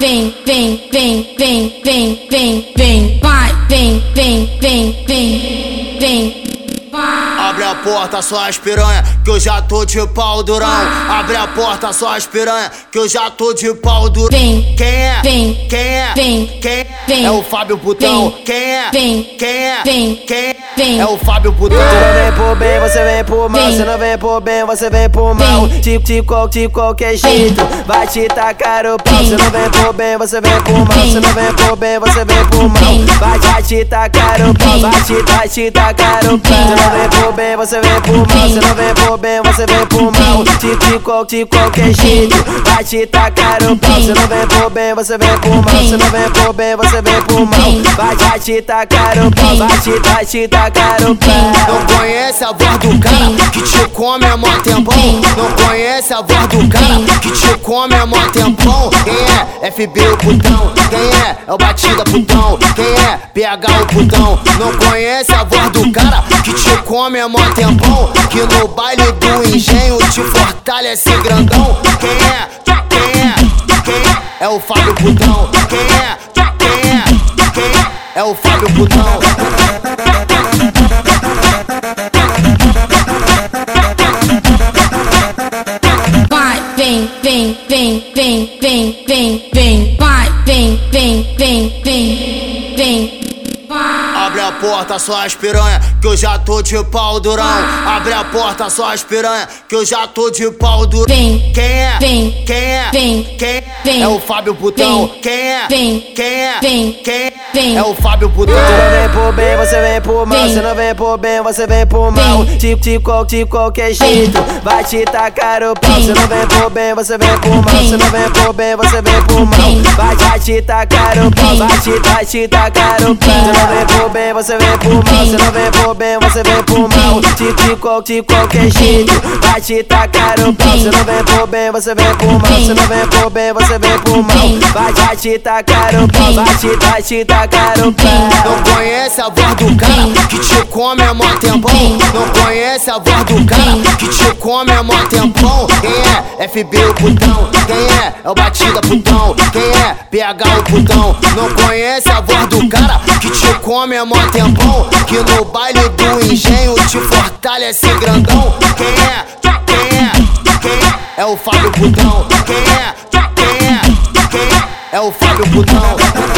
vem, vem, vem, vem, vem, vem, vem, vai, vem, vem, vem, vem, vem. Abre a porta, suas piranha, que eu já tô de pau durão. Abre a porta, suas piranha, que eu já tô de pau durão. Vem, Quem é? vem, Quem é? vem, Quem é? vem, É o Fábio Putão. Quem é? vem, Quem é? vem, Quem é? Vem. É o Fábio Putão. Você não vem por bem, você vem por mal. Vem. Você não vem por bem, você vem por mal. De, de, qual- de qualquer jeito, vai te tacar o pau. Você não vem por bem, você vem por mal. Você não vem por bem, você vem por mal. Vai, te tacar o pau, vai te, vai te tacar o pau. Você não vem por bem, você vem por mal. Você não vem por bem, você vem por mal. De, qual- de qualquer jeito, vai te tacar o pau. Você não vem por bem, você vem por mal. Você não vem por bem, você vem por mal. Vai, vai te tacar o pau, vai te, vai te tacar o pau. Não conhece a voz do cara que te come há mó tempão. Não conhece a voz do cara que te come há mó tempão. Quem é? FB o putão. Quem é? É o batida putão. Quem é? PH o putão. Não conhece a voz do cara que te come há mó tempão. Que no baile do engenho te fortalece grandão. Quem é? Quem é? Quem é? É o Fábio Putão. Quem é? Quem é? Quem é? É o Fábio Putão. Vem, vem, vem, vem, vem, vem, vem, vai, vem, vem, vem, vem, vem. Abre a porta, suas piranha, que eu já tô de pau durão. Abre a porta, suas piranha, que eu já tô de pau durão. Vem, Quem é? vem, Quem é? vem, Quem é? vem, É o Fábio Putão. vem, Quem é? vem, Quem é? vem, Quem é? vem. É o Fábio Putão. Você não vem por bem, você vem por mal. Vem. Você não vem por bem, você vem por mal. Vem. De, de, qual- de qualquer jeito, vai te tacar o pau. Você não vem por bem, você vem por mal. Você não vem por bem, você vem por mal. Vai, vai te tacar o pau, vai te, vai te tacar o pau. Você não vem por bem, você vem por mal. Você não vem por bem, você vem por mal. De, qual- de qualquer jeito, vai te tacar o pau. Você não vem por bem, você vem por mal. Você não vem por bem, você vem por mal. Vai, vai te tacar o pau, vai te, vai te tacar o pau. Não conhece a voz do cara que te come há mó tempão. Não conhece a voz do cara que te come há mó tempão. Quem é? FB o putão. Quem é? É o batida putão. Quem é? PH o putão. Não conhece a voz do cara que te come há mó tempão. Que no baile do engenho te fortalece grandão. Quem é? Quem é? Quem é? É o Fábio Putão. Quem é? Quem é? Quem é? É o Fábio Putão.